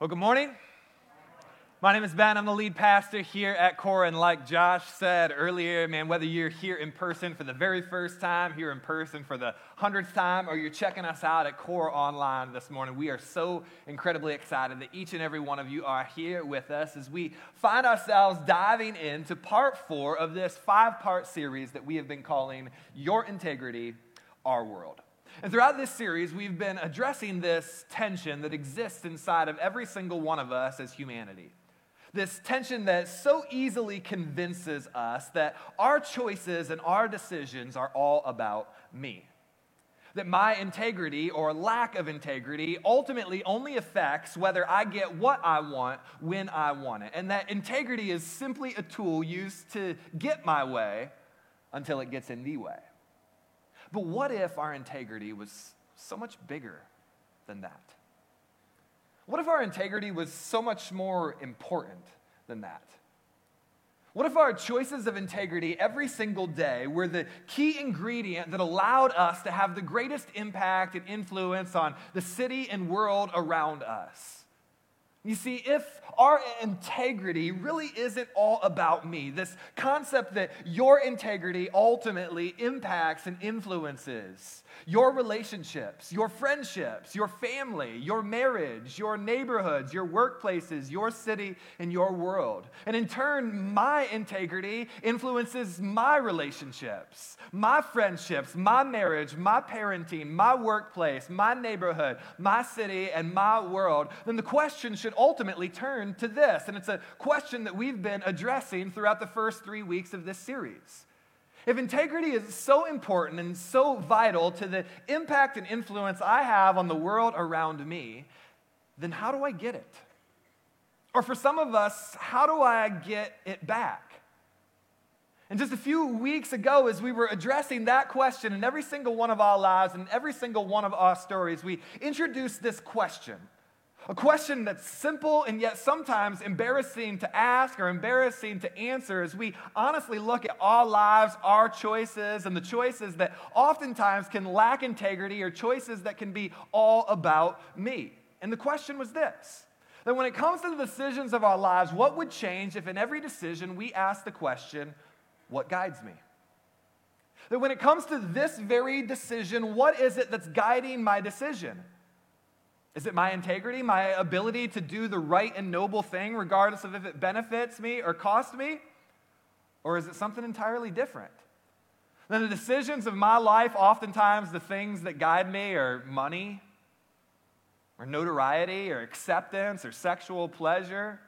Well, good morning. My name is Ben. I'm the lead pastor here at Core. And like Josh said earlier, man, whether you're here in person for the very first time, here in person for the hundredth time, or you're checking us out at Core Online this morning, we are so incredibly excited that each and every one of you are here with us as we find ourselves diving into part four of this five part series that we have been calling Your Integrity, Our World. And throughout this series, we've been addressing this tension that exists inside of every single one of us as humanity. This tension that so easily convinces us that our choices and our decisions are all about me. That my integrity or lack of integrity ultimately only affects whether I get what I want when I want it. And that integrity is simply a tool used to get my way until it gets in the way. But what if our integrity was so much bigger than that? What if our integrity was so much more important than that? What if our choices of integrity every single day were the key ingredient that allowed us to have the greatest impact and influence on the city and world around us? You see, if our integrity really isn't all about me, this concept that your integrity ultimately impacts and influences your relationships, your friendships, your family, your marriage, your neighborhoods, your workplaces, your city, and your world. And in turn, my integrity influences my relationships, my friendships, my marriage, my parenting, my workplace, my neighborhood, my city, and my world. Then the question should ultimately turn to this. And it's a question that we've been addressing throughout the first three weeks of this series. If integrity is so important and so vital to the impact and influence I have on the world around me, then how do I get it? Or for some of us, how do I get it back? And just a few weeks ago, as we were addressing that question in every single one of our lives and every single one of our stories, we introduced this question a question that's simple and yet sometimes embarrassing to ask or embarrassing to answer as we honestly look at our lives, our choices, and the choices that oftentimes can lack integrity or choices that can be all about me. And the question was this that when it comes to the decisions of our lives, what would change if in every decision we ask the question, What guides me? That when it comes to this very decision, what is it that's guiding my decision? Is it my integrity, my ability to do the right and noble thing, regardless of if it benefits me or costs me? Or is it something entirely different? Then the decisions of my life, oftentimes the things that guide me are money, or notoriety, or acceptance, or sexual pleasure.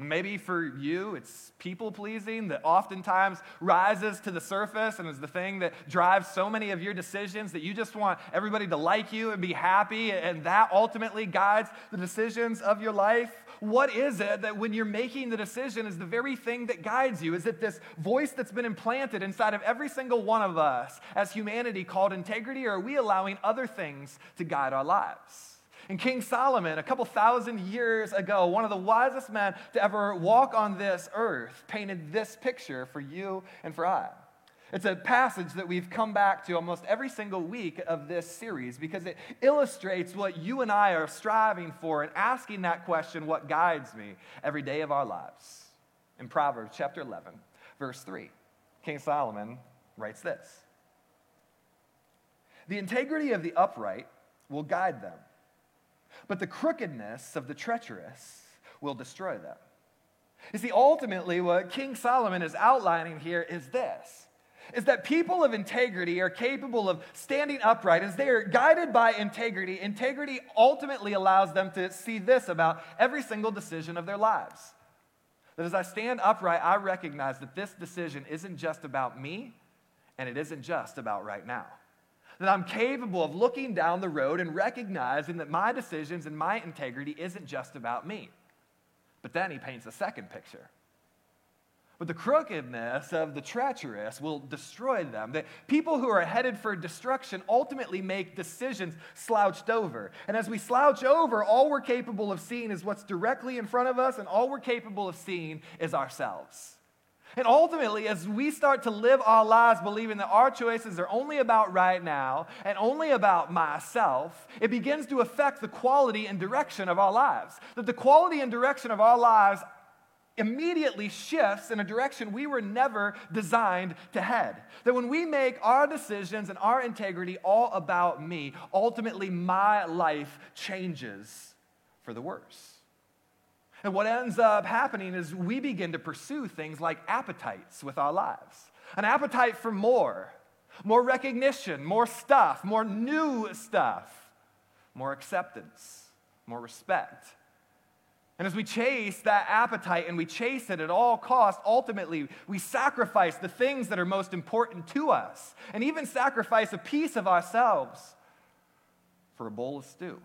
Maybe for you, it's people pleasing that oftentimes rises to the surface and is the thing that drives so many of your decisions that you just want everybody to like you and be happy, and that ultimately guides the decisions of your life. What is it that when you're making the decision is the very thing that guides you? Is it this voice that's been implanted inside of every single one of us as humanity called integrity, or are we allowing other things to guide our lives? And King Solomon, a couple thousand years ago, one of the wisest men to ever walk on this earth, painted this picture for you and for I. It's a passage that we've come back to almost every single week of this series because it illustrates what you and I are striving for and asking that question, what guides me, every day of our lives. In Proverbs chapter 11, verse 3, King Solomon writes this The integrity of the upright will guide them but the crookedness of the treacherous will destroy them. You see, ultimately, what King Solomon is outlining here is this is that people of integrity are capable of standing upright as they are guided by integrity. Integrity ultimately allows them to see this about every single decision of their lives. That as I stand upright, I recognize that this decision isn't just about me and it isn't just about right now that I'm capable of looking down the road and recognizing that my decisions and my integrity isn't just about me. But then he paints a second picture. But the crookedness of the treacherous will destroy them. That people who are headed for destruction ultimately make decisions slouched over. And as we slouch over, all we're capable of seeing is what's directly in front of us, and all we're capable of seeing is ourselves. And ultimately, as we start to live our lives believing that our choices are only about right now and only about myself, it begins to affect the quality and direction of our lives. That the quality and direction of our lives immediately shifts in a direction we were never designed to head. That when we make our decisions and our integrity all about me, ultimately my life changes for the worse. And what ends up happening is we begin to pursue things like appetites with our lives an appetite for more, more recognition, more stuff, more new stuff, more acceptance, more respect. And as we chase that appetite and we chase it at all costs, ultimately we sacrifice the things that are most important to us and even sacrifice a piece of ourselves for a bowl of stew.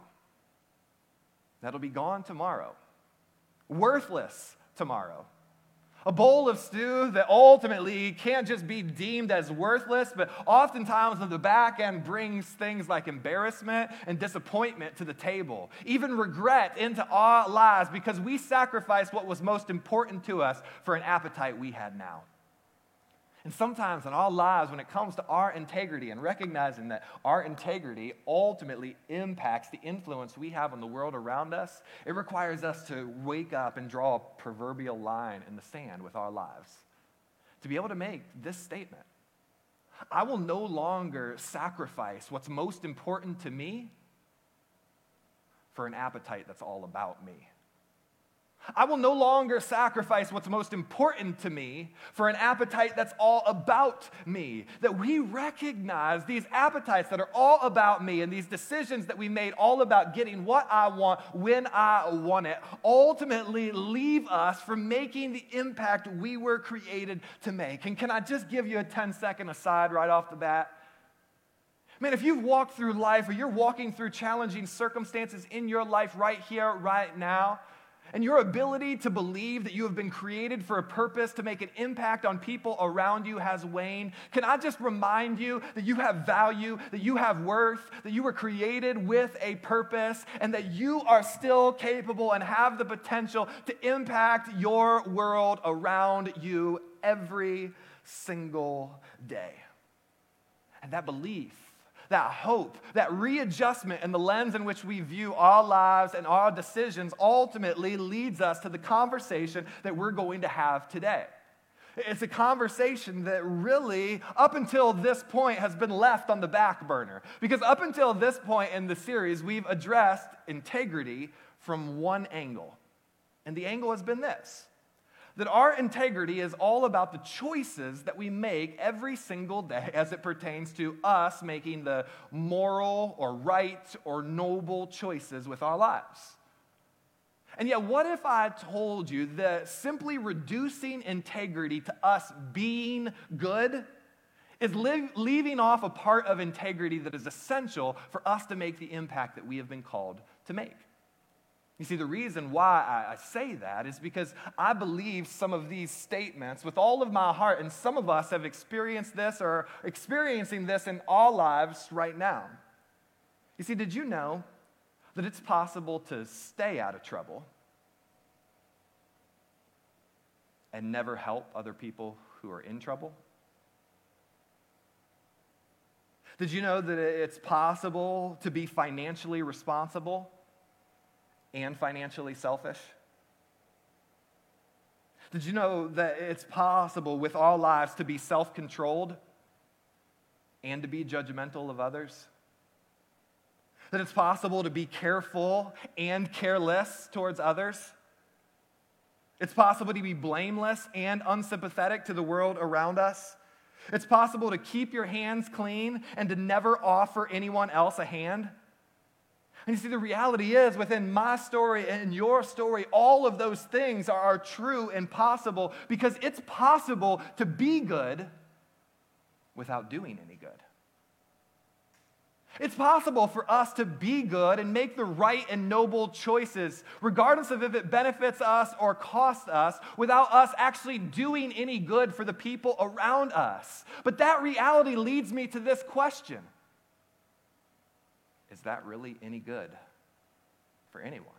That'll be gone tomorrow worthless tomorrow. A bowl of stew that ultimately can't just be deemed as worthless, but oftentimes on the back end brings things like embarrassment and disappointment to the table, even regret into our lives because we sacrificed what was most important to us for an appetite we had now. And sometimes in our lives, when it comes to our integrity and recognizing that our integrity ultimately impacts the influence we have on the world around us, it requires us to wake up and draw a proverbial line in the sand with our lives. To be able to make this statement I will no longer sacrifice what's most important to me for an appetite that's all about me. I will no longer sacrifice what's most important to me for an appetite that's all about me. That we recognize these appetites that are all about me and these decisions that we made all about getting what I want when I want it ultimately leave us from making the impact we were created to make. And can I just give you a 10 second aside right off the bat? Man, if you've walked through life or you're walking through challenging circumstances in your life right here, right now, and your ability to believe that you have been created for a purpose to make an impact on people around you has waned, can I just remind you that you have value, that you have worth, that you were created with a purpose, and that you are still capable and have the potential to impact your world around you every single day? And that belief that hope, that readjustment in the lens in which we view our lives and our decisions ultimately leads us to the conversation that we're going to have today. It's a conversation that really, up until this point, has been left on the back burner. Because up until this point in the series, we've addressed integrity from one angle. And the angle has been this that our integrity is all about the choices that we make every single day as it pertains to us making the moral or right or noble choices with our lives. And yet, what if I told you that simply reducing integrity to us being good is li- leaving off a part of integrity that is essential for us to make the impact that we have been called to make? You see, the reason why I, say that is because I believe some of these statements with all of my heart, and some of us have experienced this or experiencing this in our lives right now. You see, did you know that it's possible to stay out of trouble and never help other people who are in trouble? Did you know that it's possible to be financially responsible? And financially selfish? Did you know that it's possible with our lives to be self controlled and to be judgmental of others? That it's possible to be careful and careless towards others? It's possible to be blameless and unsympathetic to the world around us? It's possible to keep your hands clean and to never offer anyone else a hand? And you see, the reality is within my story and your story, all of those things are, true and possible because it's possible to be good without doing any good. It's possible for us to be good and make the right and noble choices, regardless of if it benefits us or costs us, without us actually doing any good for the people around us. But that reality leads me to this question that really any good for anyone?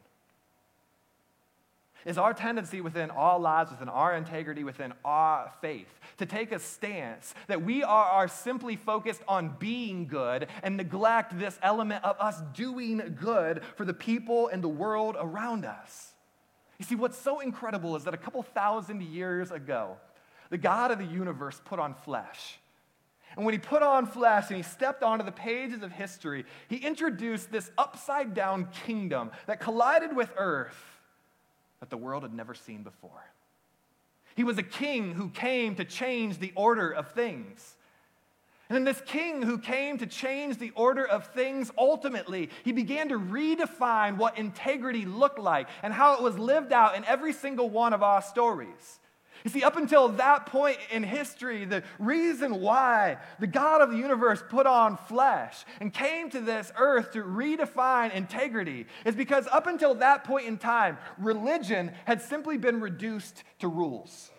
is our tendency within our lives, within our integrity, within our faith, to take a stance that we are, are simply focused on being good and neglect this element of us doing good for the people and the world around us. You see, what's so incredible is that a couple thousand years ago, the God of the universe put on flesh. And when he put on flesh and he stepped onto the pages of history, he introduced this upside down kingdom that collided with earth that the world had never seen before. He was a king who came to change the order of things. And in this king who came to change the order of things, ultimately, he began to redefine what integrity looked like and how it was lived out in every single one of our stories. You see, up until that point in history, the reason why the God of the universe put on flesh and came to this earth to redefine integrity is because up until that point in time, religion had simply been reduced to rules.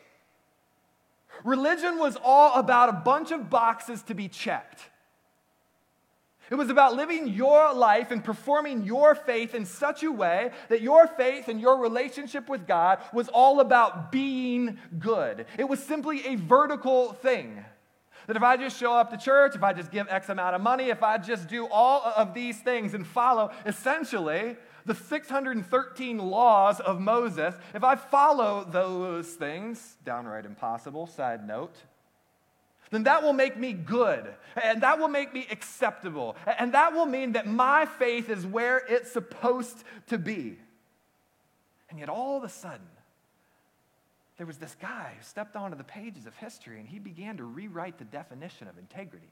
Religion was all about a bunch of boxes to be checked. It was about living your life and performing your faith in such a way that your faith and your relationship with God was all about being good. It was simply a vertical thing. That if I just show up to church, if I just give X amount of money, if I just do all of these things and follow essentially the 613 laws of Moses, if I follow those things, downright impossible, side note, then that will make me good, and that will make me acceptable, and that will mean that my faith is where it's supposed to be. And yet, all of a sudden, there was this guy who stepped onto the pages of history and he began to rewrite the definition of integrity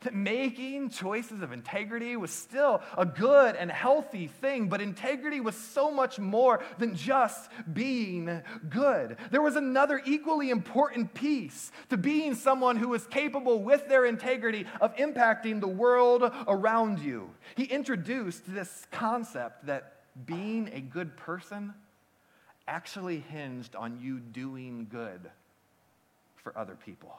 that making choices of integrity was still a good and healthy thing, but integrity was so much more than just being good. There was another equally important piece to being someone who was capable with their integrity of impacting the world around you. He introduced this concept that being a good person actually hinged on you doing good for other people.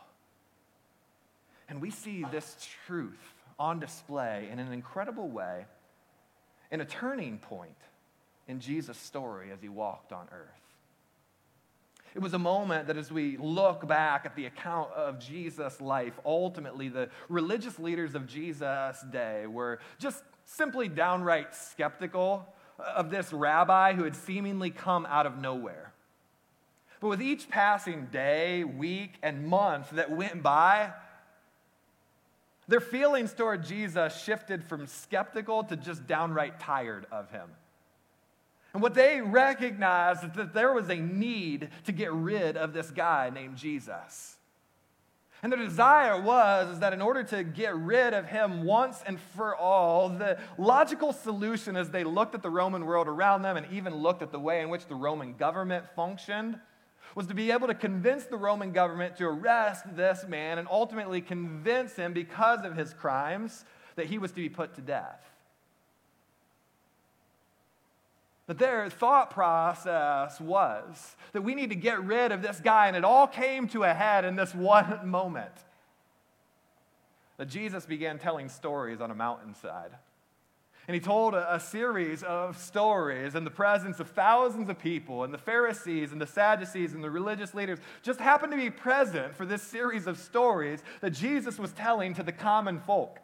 And we see this truth on display in an incredible way in a turning point in Jesus' story as he walked on earth. It was a moment that, as we look back at the account of Jesus' life, ultimately the religious leaders of Jesus' day were just simply downright skeptical of this rabbi who had seemingly come out of nowhere. But with each passing day, week, and month that went by, their feelings toward Jesus shifted from skeptical to just downright tired of him. And what they recognized is that there was a need to get rid of this guy named Jesus. And their desire was is that in order to get rid of him once and for all, the logical solution as they looked at the Roman world around them and even looked at the way in which the Roman government functioned was to be able to convince the Roman government to arrest this man and ultimately convince him because of his crimes that he was to be put to death. But their thought process was that we need to get rid of this guy, and it all came to a head in this one moment. That Jesus began telling stories on a mountainside. And he told a, a, series of stories in the presence of thousands of people, and the Pharisees and the Sadducees and the religious leaders just happened to be present for this series of stories that Jesus was telling to the common folk.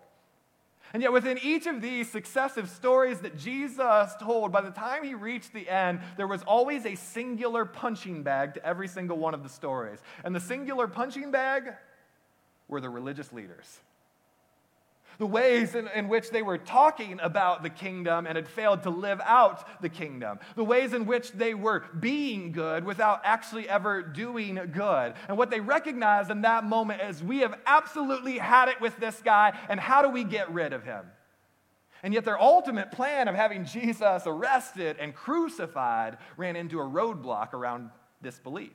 And yet, within each of these successive stories that Jesus told, by the time he reached the end, there was always a singular punching bag to every single one of the stories. And the singular punching bag were the religious leaders the ways in, in, which they were talking about the kingdom and had failed to live out the kingdom, the ways in which they were being good without actually ever doing good. And what they recognized in that moment is we have absolutely had it with this guy, and how do we get rid of him? And yet, their ultimate plan of having Jesus arrested and crucified ran into a roadblock around disbelief.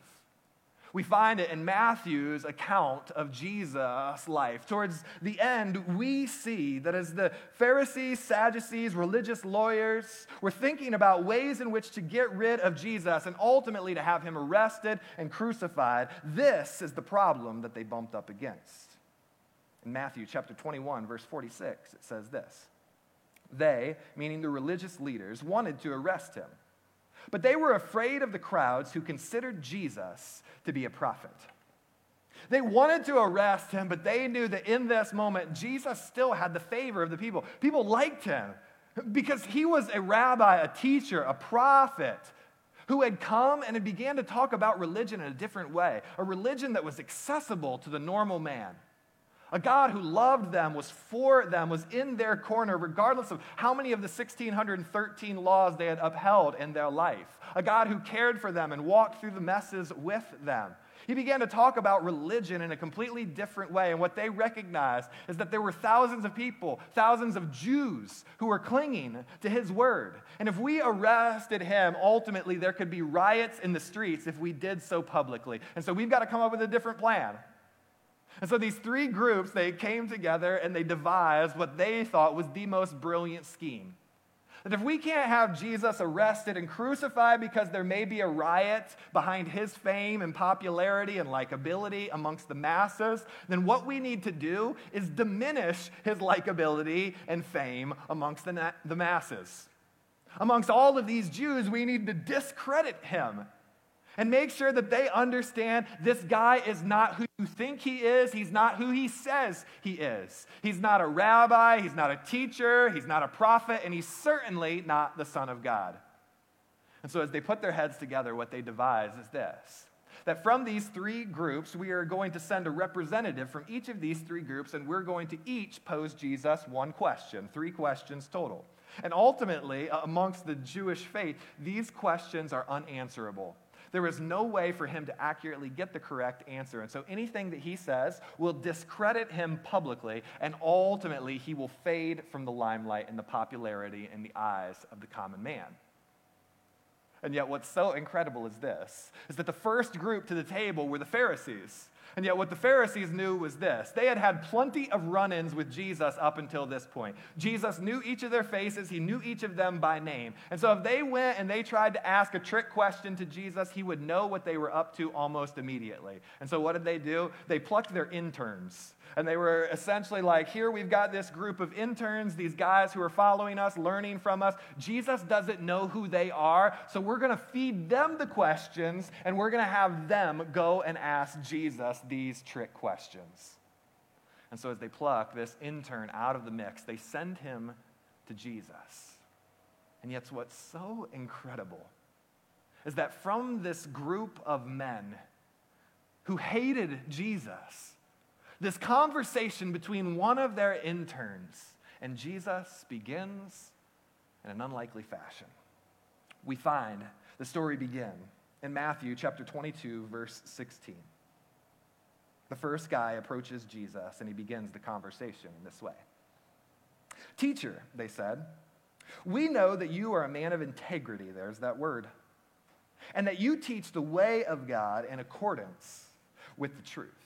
We find it in Matthew's account of Jesus' life. Towards the end, we see that as the Pharisees, Sadducees, religious lawyers were thinking about ways in which to get rid of Jesus and ultimately to have him arrested and crucified, this is the problem that they bumped up against. In Matthew chapter 21, verse 46, it says this They, meaning the religious leaders, wanted to arrest him But they were afraid of the crowds who considered Jesus to be a prophet. They wanted to arrest him, but they knew that in this moment, Jesus still had the favor of the people. People liked him because he was a rabbi, a teacher, a prophet who had come and had began to talk about religion in a different way, a religion that was accessible to the normal man. A God who loved them, was for them, was in their corner, regardless of how many of the 1,613 laws they had upheld in their life. A God who cared for them and walked through the messes with them. He began to talk about religion in a completely different way. And what they recognized is that there were thousands of people, thousands of Jews who were clinging to his word. And if we arrested him, ultimately there could be riots in the streets if we did so publicly. And so we've got to come up with a different plan. And so these three groups, they came together and they devised what they thought was the most brilliant scheme. That if we can't have Jesus arrested and crucified because there may be a riot behind his fame and popularity and likability amongst the masses, then what we need to do is diminish his likability and fame amongst the, na- the masses. Amongst all of these Jews, we need to discredit him and make sure that they understand this guy is not who you think he is. He's not who he says he is. He's not a rabbi, he's not a teacher, he's not a prophet, and he's certainly not the Son of God. And so, as they put their heads together, what they devise is this that from these three groups, we are going to send a representative from each of these three groups, and we're going to each pose Jesus one question, three questions total. And ultimately, amongst the Jewish faith, these questions are unanswerable. There is no way for him to accurately get the correct answer. And so anything that he says will discredit him publicly, and ultimately he will fade from the limelight and the popularity in the eyes of the common man. And yet, what's so incredible is this is that the first group to the table were the Pharisees. And yet, what the Pharisees knew was this they had had plenty of run ins with Jesus up until this point. Jesus knew each of their faces, he knew each of them by name. And so, if they went and they tried to ask a trick question to Jesus, he would know what they were up to almost immediately. And so, what did they do? They plucked their interns. And they were essentially like, here we've got this group of interns, these guys who are following us, learning from us. Jesus doesn't know who they are, so we're going to feed them the questions and we're going to have them go and ask Jesus these trick questions. And so as they pluck this intern out of the mix, they send him to Jesus. And yet, what's so incredible is that from this group of men who hated Jesus, this conversation between one of their interns and Jesus begins in an unlikely fashion. We find the story begin in Matthew chapter 22 verse 16. The first guy approaches Jesus and he begins the conversation in this way. Teacher, they said, we know that you are a man of integrity, there's that word, and that you teach the way of God in accordance with the truth.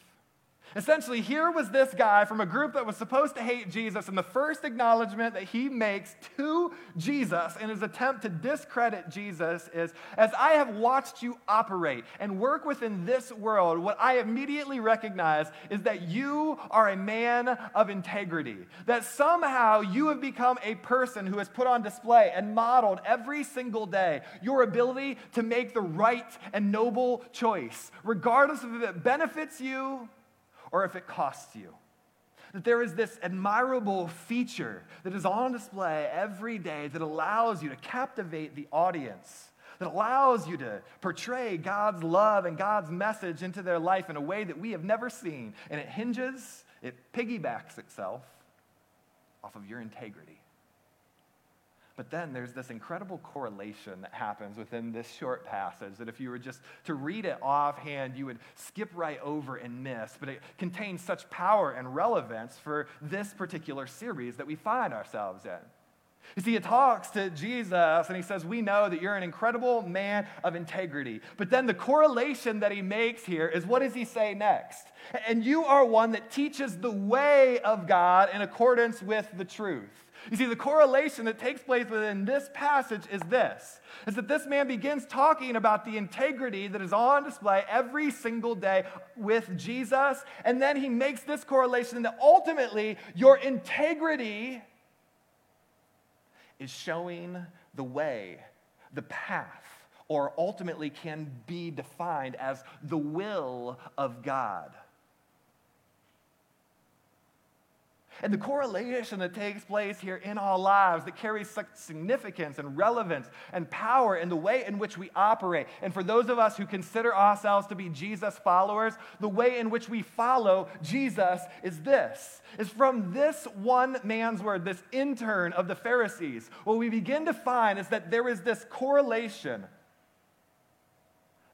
Essentially, here was this guy from a group that was supposed to hate Jesus, and the first acknowledgement that he makes to Jesus in his attempt to discredit Jesus is As I have watched you operate and work within this world, what I immediately recognize is that you are a man of integrity. That somehow you have become a person who has put on display and modeled every single day your ability to make the right and noble choice, regardless of if it benefits you or if it costs you. That there is this admirable feature that is on display every day that allows you to captivate the audience, that allows you to portray God's love and God's message into their life in a way that we have never seen. And it hinges, it piggybacks itself off of your integrity. But then there's this incredible correlation that happens within this short passage that if you were just to read it offhand, you would skip right over and miss. But it contains such power and relevance for this particular series that we find ourselves in. You see, it talks to Jesus and he says, We know that you're an incredible man of integrity. But then the correlation that he makes here is what does he say next? And you are one that teaches the way of God in accordance with the truth. You see, the correlation that takes place within this passage is this is that this man begins talking about the integrity that is on display every single day with Jesus. And then he makes this correlation that ultimately your integrity is showing the way, the path or ultimately can be defined as the will of God. And the correlation that takes place here in our lives that carries such significance and relevance and power in the way in which we operate. And for those of us who consider ourselves to be Jesus followers, the way in which we follow Jesus is this is from this one man's word, this intern of the Pharisees. What we begin to find is that there is this correlation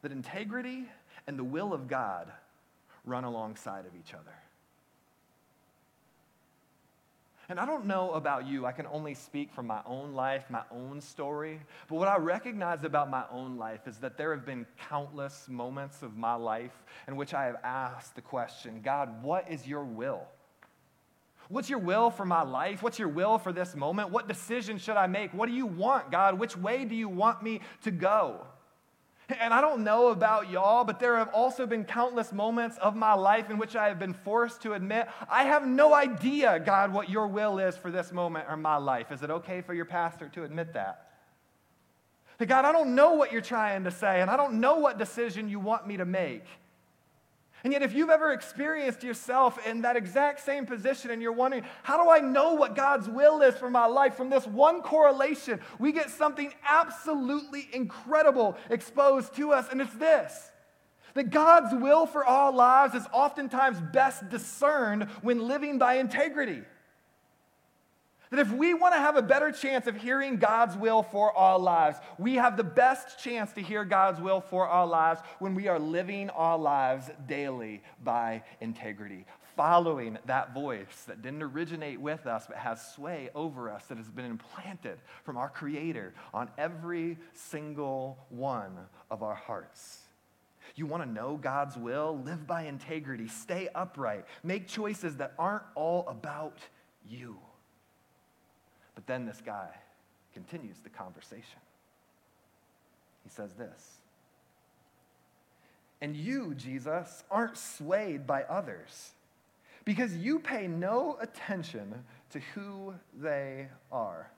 that integrity and the will of God run alongside of each other. And I don't know about you, I can only speak from my own life, my own story. But what I recognize about my own life is that there have been countless moments of my life in which I have asked the question God, what is your will? What's your will for my life? What's your will for this moment? What decision should I make? What do you want, God? Which way do you want me to go? And I don't know about y'all, but there have also been countless moments of my life in which I have been forced to admit, I have no idea, God, what your will is for this moment or my life. Is it okay for your pastor to admit that? God, I don't know what you're trying to say, and I don't know what decision you want me to make. And yet, if you've ever experienced yourself in that exact same position and you're wondering, how do I know what God's will is for my life? From this one correlation, we get something absolutely incredible exposed to us, and it's this that God's will for our lives is oftentimes best discerned when living by integrity. That if we want to have a better chance of hearing God's will for our lives, we have the best chance to hear God's will for our lives when we are living our lives daily by integrity, following that voice that didn't originate with us but has sway over us, that has been implanted from our Creator on every single one of our hearts. You want to know God's will? Live by integrity, stay upright, make choices that aren't all about you. But then this guy continues the conversation. He says this And you, Jesus, aren't swayed by others because you pay no attention to who they are.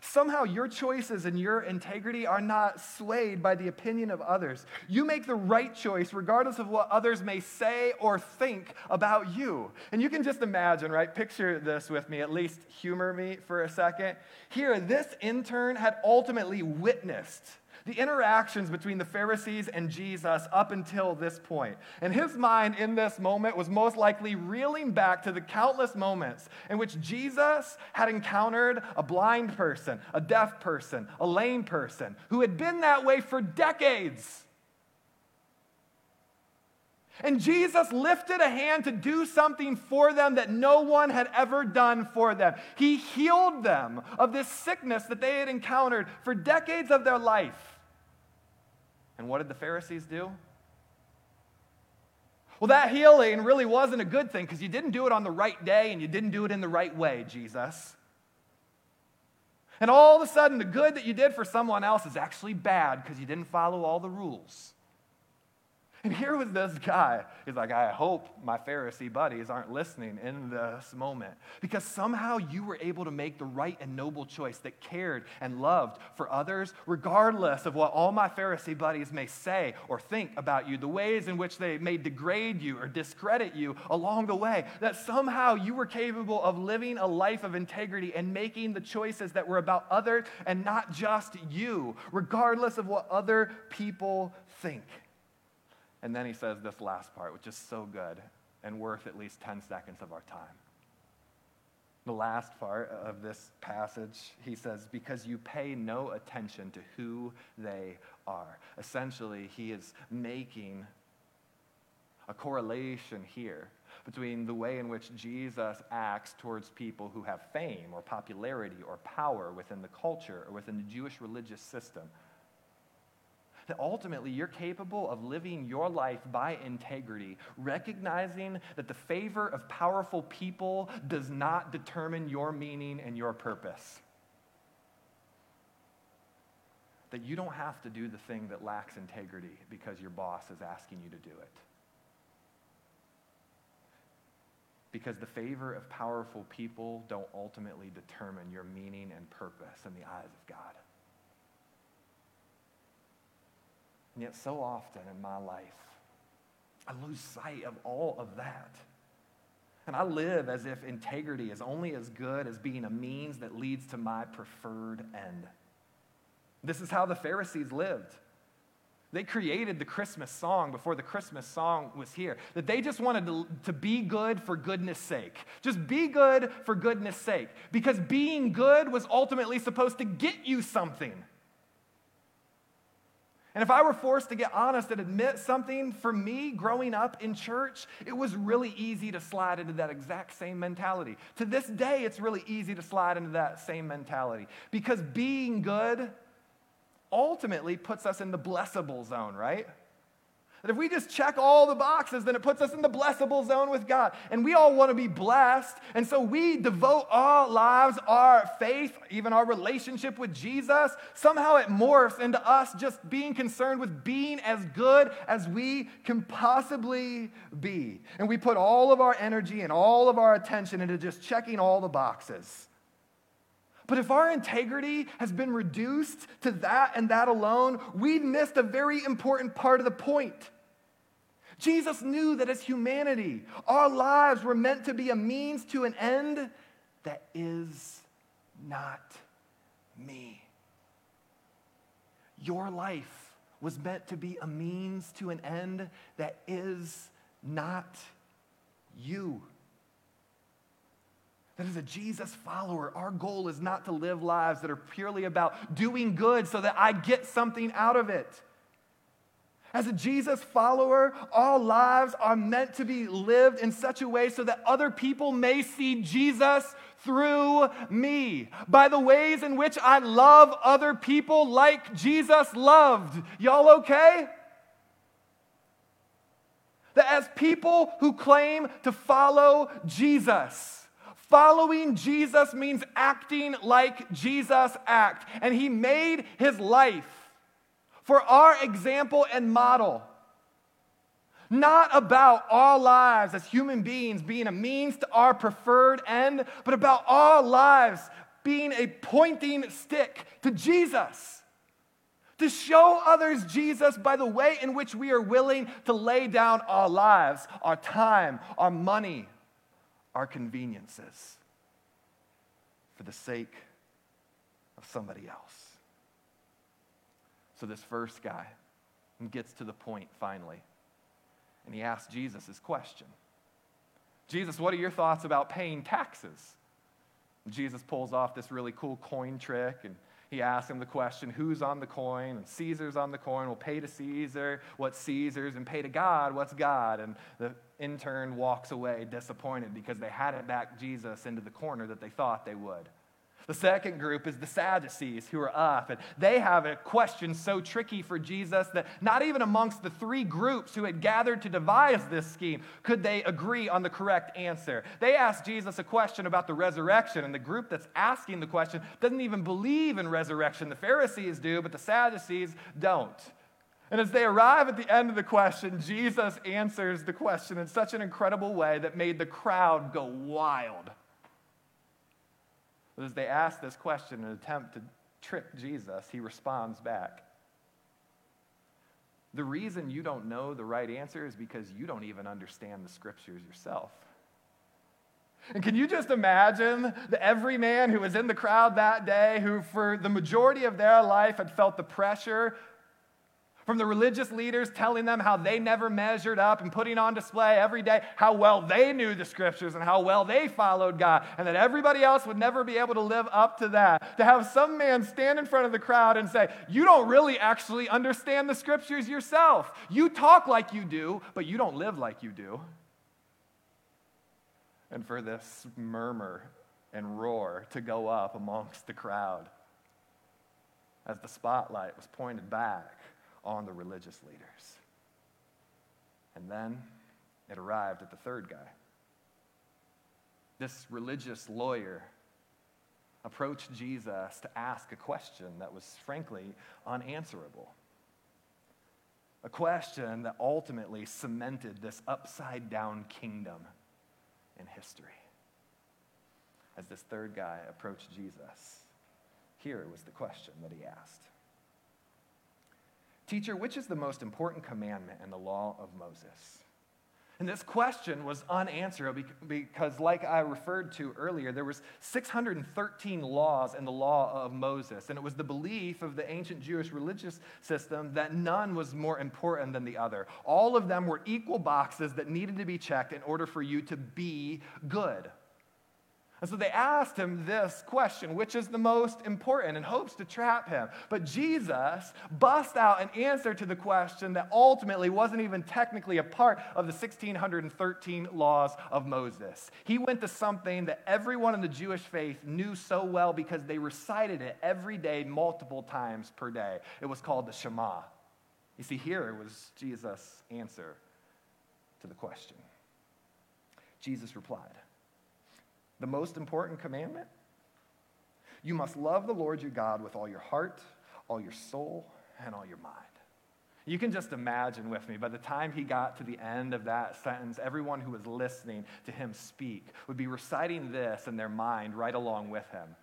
Somehow your choices and your integrity are not swayed by the opinion of others. You make the right choice regardless of what others may say or think about you. And you can just imagine, right? Picture this with me, at least humor me for a second. Here, this intern had ultimately witnessed the interactions between the Pharisees and Jesus up until this point. And his mind in this moment was most likely reeling back to the countless moments in which Jesus had encountered a blind person, a deaf person, a lame person who had been that way for decades. And Jesus lifted a hand to do something for them that no one had ever done for them. He healed them of this sickness that they had encountered for decades of their life. And what did the Pharisees do? Well, that healing really wasn't a good thing because you didn't do it on the right day and you didn't do it in the right way, Jesus. And all of a sudden, the good that you did for someone else is actually bad because you didn't follow all the rules. And here was this guy. He's like, I hope my Pharisee buddies aren't listening in this moment because somehow you were able to make the right and noble choice that cared and loved for others, regardless of what all my Pharisee buddies may say or think about you, the ways in which they may degrade you or discredit you along the way. That somehow you were capable of living a life of integrity and making the choices that were about others and not just you, regardless of what other people think. And then he says this last part, which is so good and worth at least 10 seconds of our time. The last part of this passage, he says, because you pay no attention to who they are. Essentially, he is making a correlation here between the way in which Jesus acts towards people who have fame or popularity or power within the culture or within the Jewish religious system that ultimately you're capable of living your life by integrity, recognizing that the favor of powerful people does not determine your meaning and your purpose. That you don't have to do the thing that lacks integrity because your boss is asking you to do it. Because the favor of powerful people don't ultimately determine your meaning and purpose in the eyes of God. And yet, so often in my life, I lose sight of all of that. And I live as if integrity is only as good as being a means that leads to my preferred end. This is how the Pharisees lived. They created the Christmas song before the Christmas song was here. That they just wanted to, to be good for goodness sake. Just be good for goodness sake. Because being good was ultimately supposed to get you something. And if I were forced to get honest and admit something, for me growing up in church, it was really easy to slide into that exact same mentality. To this day, it's really easy to slide into that same mentality because being good ultimately puts us in the blessable zone, right? That if we just check all the boxes, then it puts us in the blessable zone with God. And we all want to be blessed. And so we devote our lives, our faith, even our relationship with Jesus. Somehow it morphs into us just being concerned with being as good as we can possibly be. And we put all of our energy and all of our attention into just checking all the boxes. But if our integrity has been reduced to that and that alone, we've missed a very important part of the point. Jesus knew that as humanity, our lives were meant to be a means to an end that is not me. Your life was meant to be a means to an end that is not you. That as a Jesus follower, our goal is not to live lives that are purely about doing good so that I get something out of it. As a Jesus follower, our lives are meant to be lived in such a way so that other people may see Jesus through me by the ways in which I love other people like Jesus loved. Y'all okay? That as people who claim to follow Jesus, following Jesus means acting like Jesus act. And he made his life for our example and model. Not about our lives as human beings being a means to our preferred end, but about our lives being a pointing stick to Jesus. To show others Jesus by the way in which we are willing to lay down our lives, our time, our money, our conveniences for the sake of somebody else. So this first guy gets to the point finally, and he asks Jesus his question Jesus, what are your thoughts about paying taxes? Jesus pulls off this really cool coin trick and he asks him the question, who's on the coin? And Caesar's on the coin. we'll pay to Caesar what's Caesar's, and pay to God what's God. And the intern walks away disappointed because they hadn't backed Jesus into the corner that they thought they would. The second group is the Sadducees who are up, and they have a question so tricky for Jesus that not even amongst the three groups who had gathered to devise this scheme could they agree on the correct answer. They asked Jesus a question about the resurrection, and the group that's asking the question doesn't even believe in resurrection. The Pharisees do, but the Sadducees don't. And as they arrive at the end of the question, Jesus answers the question in such an incredible way that made the crowd go wild. But as they ask this question in an attempt to trick Jesus, he responds back. The reason you don't know the right answer is because you don't even understand the scriptures yourself. And can you just imagine the every man who was in the crowd that day, who for the majority of their life had felt the pressure from the religious leaders telling them how they never measured up and putting on display every day how well they knew the scriptures and how well they followed God, and that everybody else would never be able to live up to that. To have some man stand in front of the crowd and say, You don't really actually understand the scriptures yourself. You talk like you do, but you don't live like you do. And for this murmur and roar to go up amongst the crowd as the spotlight was pointed back on the religious leaders. And then it arrived at the third guy. This religious lawyer approached Jesus to ask a question that was frankly unanswerable. A question that ultimately cemented this upside down kingdom in history. As this third guy approached Jesus, here was the question that he asked Teacher, which is the most important commandment in the law of Moses? And this question was unanswerable because, like I referred to earlier, there was 613 laws in the law of Moses. And it was the belief of the ancient Jewish religious system that none was more important than the other. All of them were equal boxes that needed to be checked in order for you to be good. And so they asked him this question, which is the most important, in hopes to trap him. But Jesus bust out an answer to the question that ultimately wasn't even technically a part of the 1613 laws of Moses. He went to something that everyone in the Jewish faith knew so well because they recited it every day, multiple times per day. It was called the Shema. You see, here it was Jesus' answer to the question. Jesus replied, the most important commandment? You must love the Lord your God with all your heart, all your soul, and all your mind. You can just imagine with me, by the time he got to the end of that sentence, everyone who was listening to him speak would be reciting this in their mind right along with him.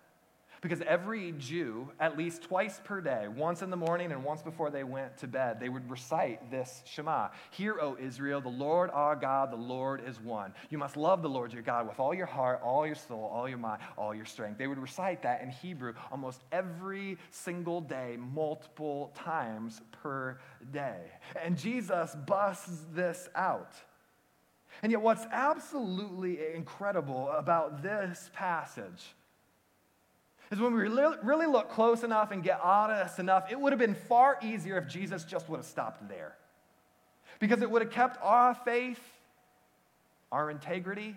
Because every Jew, at least twice per day, once in the morning and once before they went to bed, they would recite this Shema Hear, O Israel, the Lord our God, the Lord is one. You must love the Lord your God with all your heart, all your soul, all your mind, all your strength. They would recite that in Hebrew almost every single day, multiple times per day. And Jesus busts this out. And yet, what's absolutely incredible about this passage is when we really look close enough and get honest enough, it would have been far easier if Jesus just would have stopped there. Because it would have kept our faith, our integrity,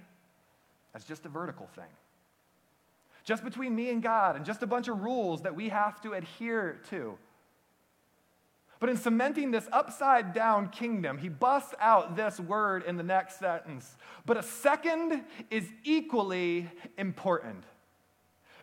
as just a vertical thing. Just between me and God, and just a bunch of rules that we have to adhere to. But in cementing this upside down kingdom, he busts out this word in the next sentence. But a second is equally important.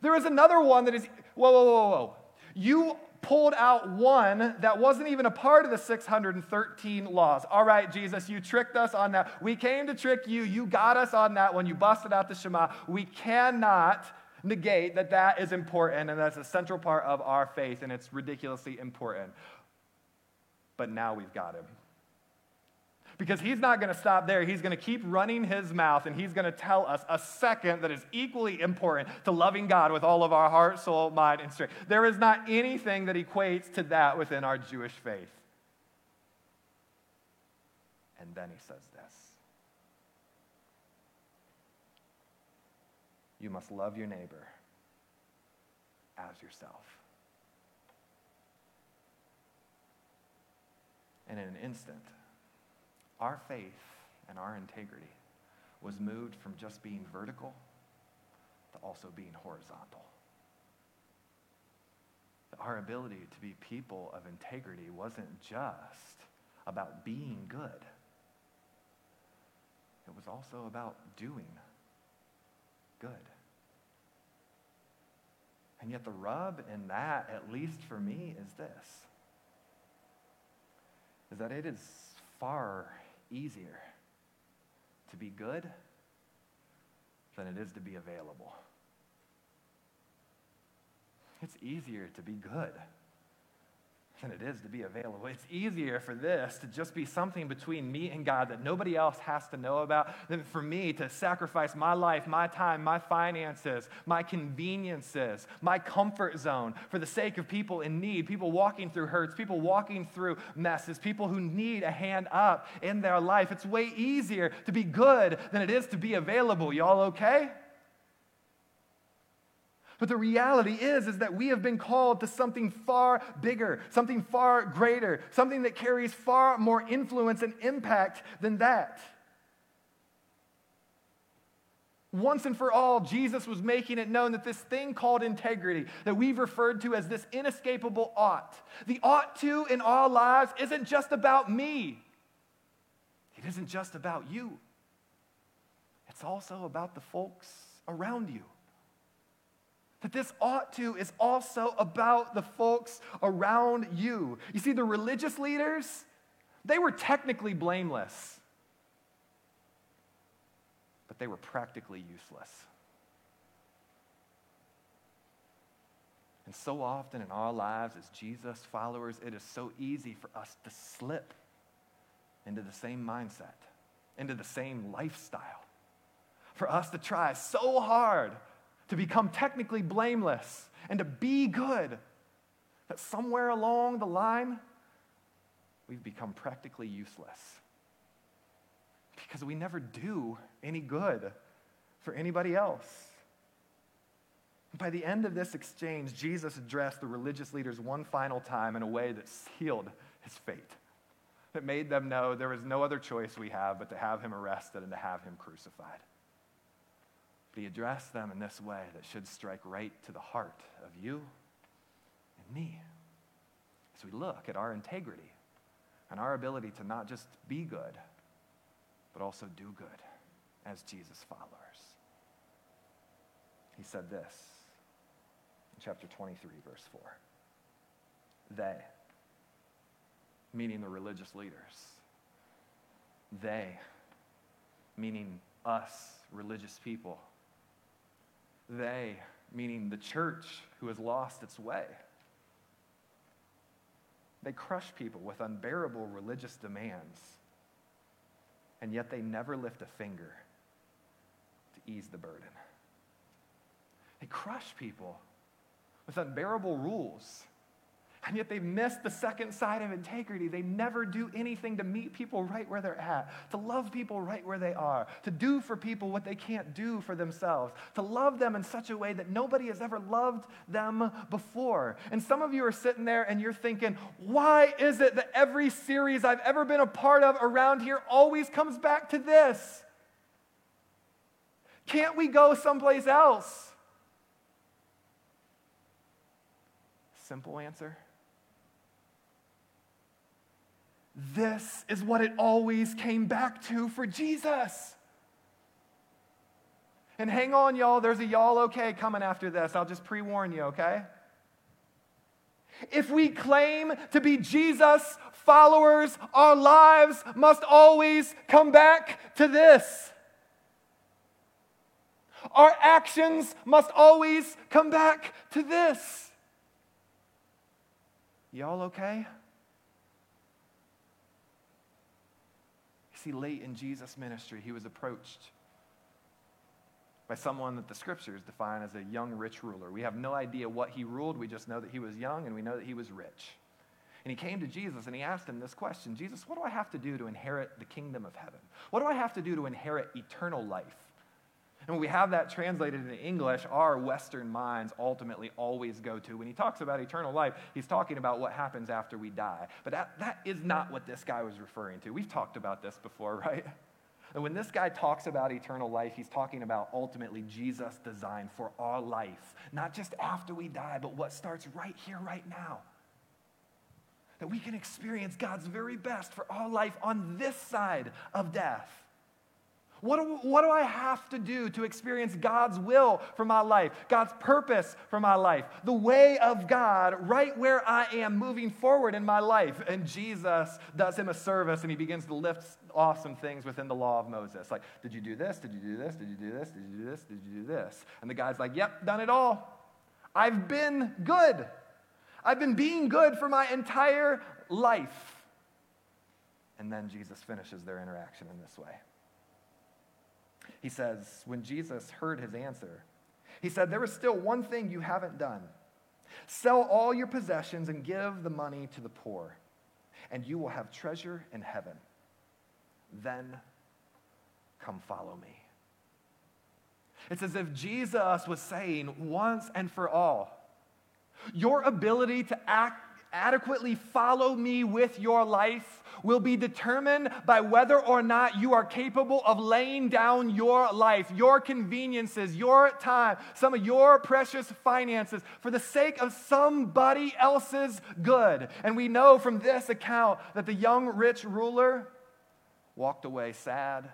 There is another one that is, whoa, whoa, whoa, whoa. You pulled out one that wasn't even a part of the 613 laws. All right, Jesus, you tricked us on that. We came to trick you. You got us on that one. You busted out the Shema. We cannot negate that that is important and that's a central part of our faith and it's ridiculously important. But now we've got him. Because he's not going to stop there. He's going to keep running his mouth and he's going to tell us a second that is equally important to loving God with all of our heart, soul, mind, and strength. There is not anything that equates to that within our Jewish faith. And then he says this You must love your neighbor as yourself. And in an instant, our faith and our integrity was moved from just being vertical to also being horizontal. Our ability to be people of integrity wasn't just about being good, it was also about doing good. And yet, the rub in that, at least for me, is this is that it is far easier to be good than it is to be available. It's easier to be good than it is to be available. It's easier for this to just be something between me and God that nobody else has to know about than for me to sacrifice my life, my time, my finances, my conveniences, my comfort zone for the sake of people in need, people walking through hurts, people walking through messes, people who need a hand up in their life. It's way easier to be good than it is to be available. Y'all okay? But the reality is is that we have been called to something far bigger, something far greater, something that carries far more influence and impact than that. Once and for all, Jesus was making it known that this thing called integrity, that we've referred to as this inescapable ought, the ought to in our lives isn't just about me. It isn't just about you. It's also about the folks around you that this ought to is also about the folks around you. You see, the religious leaders, they were technically blameless, but they were practically useless. And so often in our lives as Jesus followers, it is so easy for us to slip into the same mindset, into the same lifestyle. For us to try so hard to become technically blameless and to be good that somewhere along the line, we've become practically useless. Because we never do any good for anybody else. By the end of this exchange, Jesus addressed the religious leaders one final time in a way that sealed his fate, that made them know there was no other choice we have but to have him arrested and to have him crucified. But he addressed them in this way that should strike right to the heart of you and me as we look at our integrity and our ability to not just be good, but also do good as Jesus followers. He said this in chapter 23, verse 4. They, meaning the religious leaders, they, meaning us, religious people, they, meaning the church who has lost its way. They crush people with unbearable religious demands, and yet they never lift a finger to ease the burden. They crush people with unbearable rules. And yet they miss the second side of integrity. They never do anything to meet people right where they're at, to love people right where they are, to do for people what they can't do for themselves, to love them in such a way that nobody has ever loved them before. And some of you are sitting there and you're thinking, why is it that every series I've ever been a part of around here always comes back to this? Can't we go someplace else? Simple answer. This is what it always came back to for Jesus. And hang on, y'all, there's a y'all okay coming after this. I'll just pre warn you, okay? If we claim to be Jesus followers, our lives must always come back to this. Our actions must always come back to this. Y'all okay? See, late in Jesus' ministry, he was approached by someone that the scriptures define as a young rich ruler. We have no idea what he ruled, we just know that he was young and we know that he was rich. And he came to Jesus and he asked him this question Jesus, what do I have to do to inherit the kingdom of heaven? What do I have to do to inherit eternal life? And when we have that translated into English, our Western minds ultimately always go to, when he talks about eternal life, he's talking about what happens after we die. But that, that is not what this guy was referring to. We've talked about this before, right? And when this guy talks about eternal life, he's talking about ultimately Jesus' design for our life, not just after we die, but what starts right here, right now. That we can experience God's very best for our life on this side of death. What do, what do I have to do to experience God's will for my life, God's purpose for my life, the way of God right where I am moving forward in my life? And Jesus does him a service and he begins to lift awesome things within the law of Moses. Like, did you do this? Did you do this? Did you do this? Did you do this? Did you do this? And the guy's like, yep, done it all. I've been good. I've been being good for my entire life. And then Jesus finishes their interaction in this way. He says, when Jesus heard his answer, he said, There is still one thing you haven't done. Sell all your possessions and give the money to the poor, and you will have treasure in heaven. Then come follow me. It's as if Jesus was saying once and for all, your ability to act adequately follow me with your life will be determined by whether or not you are capable of laying down your life, your conveniences, your time, some of your precious finances for the sake of somebody else's good. And we know from this account that the young rich ruler walked away sad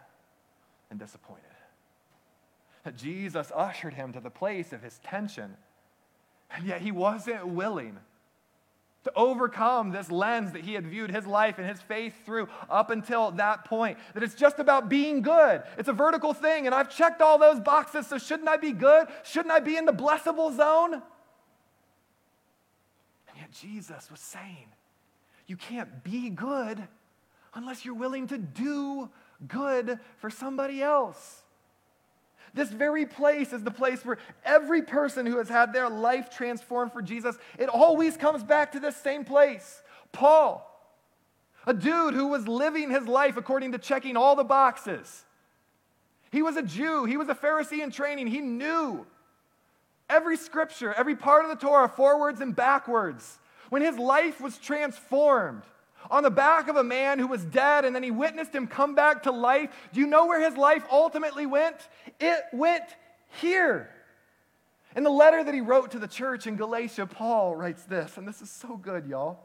and disappointed. Jesus ushered him to the place of his tension, and yet he wasn't willing to overcome this lens that he had viewed his life and his faith through up until that point. That it's just about being good. It's a vertical thing, and I've checked all those boxes, so shouldn't I be good? Shouldn't I be in the blessable zone? And yet Jesus was saying. You can't be good unless you're willing to do good for somebody else. This very place is the place where every person who has had their life transformed for Jesus, it always comes back to this same place. Paul, a dude who was living his life according to checking all the boxes. He was a Jew, he was a Pharisee in training. He knew every scripture, every part of the Torah, forwards and backwards. When his life was transformed, on the back of a man who was dead and then he witnessed him come back to life. Do you know where his life ultimately went? It went here. In the letter that he wrote to the church in Galatia, Paul writes this, and this is so good, y'all.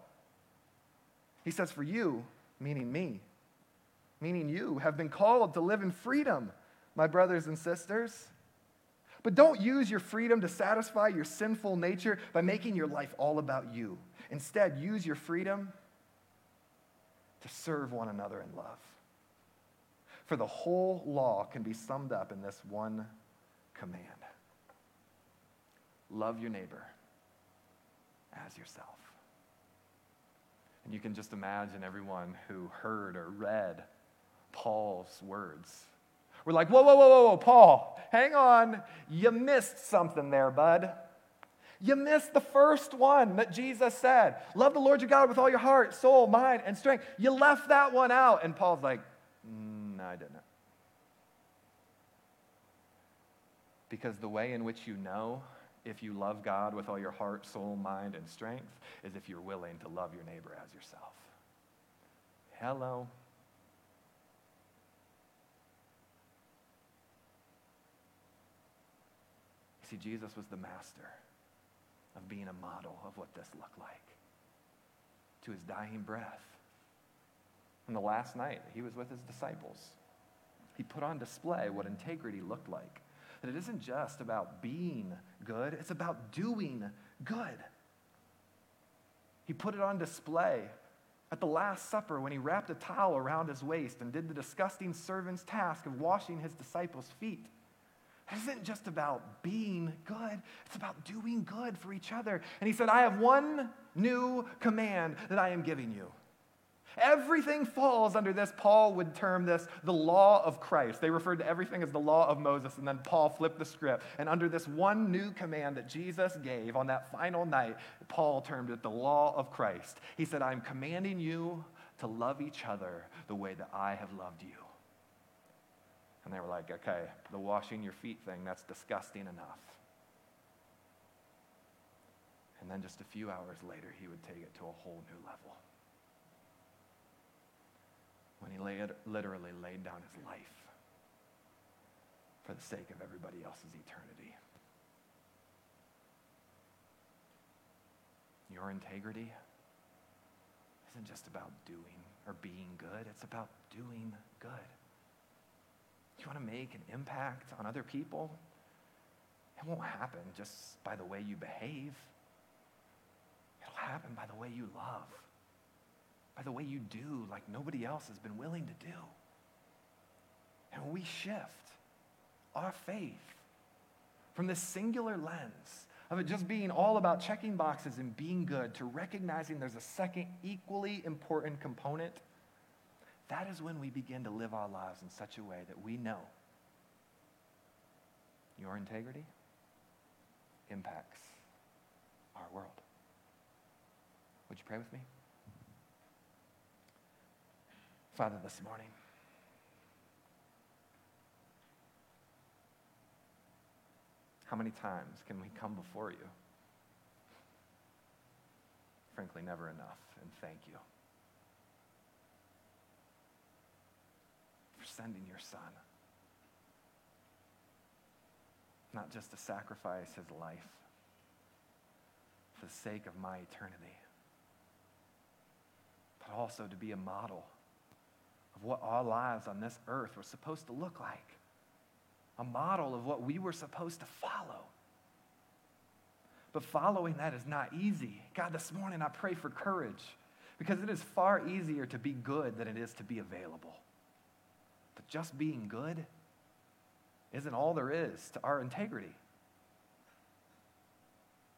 He says, For you, meaning me, meaning you, have been called to live in freedom, my brothers and sisters. But don't use your freedom to satisfy your sinful nature by making your life all about you. Instead, use your freedom to serve one another in love. For the whole law can be summed up in this one command love your neighbor as yourself. And you can just imagine everyone who heard or read Paul's words. We're like, whoa, whoa, whoa, whoa, Paul, hang on. You missed something there, bud. You missed the first one that Jesus said love the Lord your God with all your heart, soul, mind, and strength. You left that one out. And Paul's like, mm, no, I didn't. Because the way in which you know if you love God with all your heart, soul, mind, and strength is if you're willing to love your neighbor as yourself. Hello. See, Jesus was the master of being a model of what this looked like to his dying breath. And the last night he was with his disciples, he put on display what integrity looked like. That it isn't just about being good, it's about doing good. He put it on display at the Last Supper when he wrapped a towel around his waist and did the disgusting servant's task of washing his disciples' feet. It isn't just about being good, it's about doing good for each other. And he said, I have one new command that I am giving you. Everything falls under this. Paul would term this the law of Christ. They referred to everything as the law of Moses, and then Paul flipped the script. And under this one new command that Jesus gave on that final night, Paul termed it the law of Christ. He said, I'm commanding you to love each other the way that I have loved you. And they were like, okay, the washing your feet thing, that's disgusting enough. And then just a few hours later, he would take it to a whole new level. When he laid, literally laid down his life for the sake of everybody else's eternity. Your integrity isn't just about doing or being good, it's about doing good you want to make an impact on other people, it won't happen just by the way you behave. It'll happen by the way you love, by the way you do like nobody else has been willing to do. And when we shift our faith from this singular lens of it just being all about checking boxes and being good to recognizing there's a second equally important component that is when we begin to live our lives in such a way that we know your integrity impacts our world. Would you pray with me? Father, this morning, how many times can we come before you? Frankly, never enough, and thank you. Sending your son. Not just to sacrifice his life for the sake of my eternity, but also to be a model of what our lives on this earth were supposed to look like. A model of what we were supposed to follow. But following that is not easy. God, this morning I pray for courage because it is far easier to be good than it is to be available. But just being good isn't all there is to our integrity.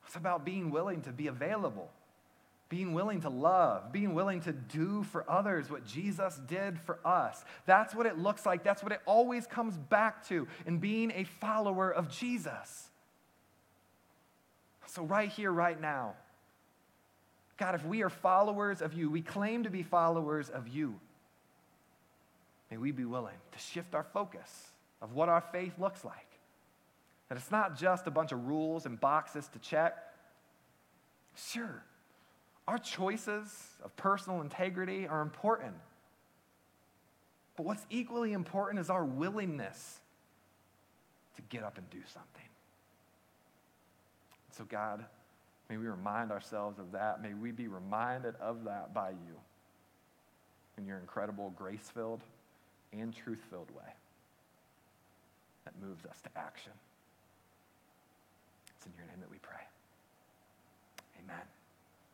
It's about being willing to be available being willing to love, being willing to do for others what Jesus did for us. That's what it looks like. That's what it always comes back to in being a follower of Jesus. So, right here, right now, God, if we are followers of you, we claim to be followers of you, may we be willing to shift our focus of what our faith looks like. That it's not just a bunch of rules and boxes to check. Sure, our choices of personal integrity are important. But what's equally important is our willingness to get up and do something. So, God, may we remind ourselves of that. May we be reminded of that by you in your incredible grace filled and truth filled way that moves us to action. It's in your name that we pray.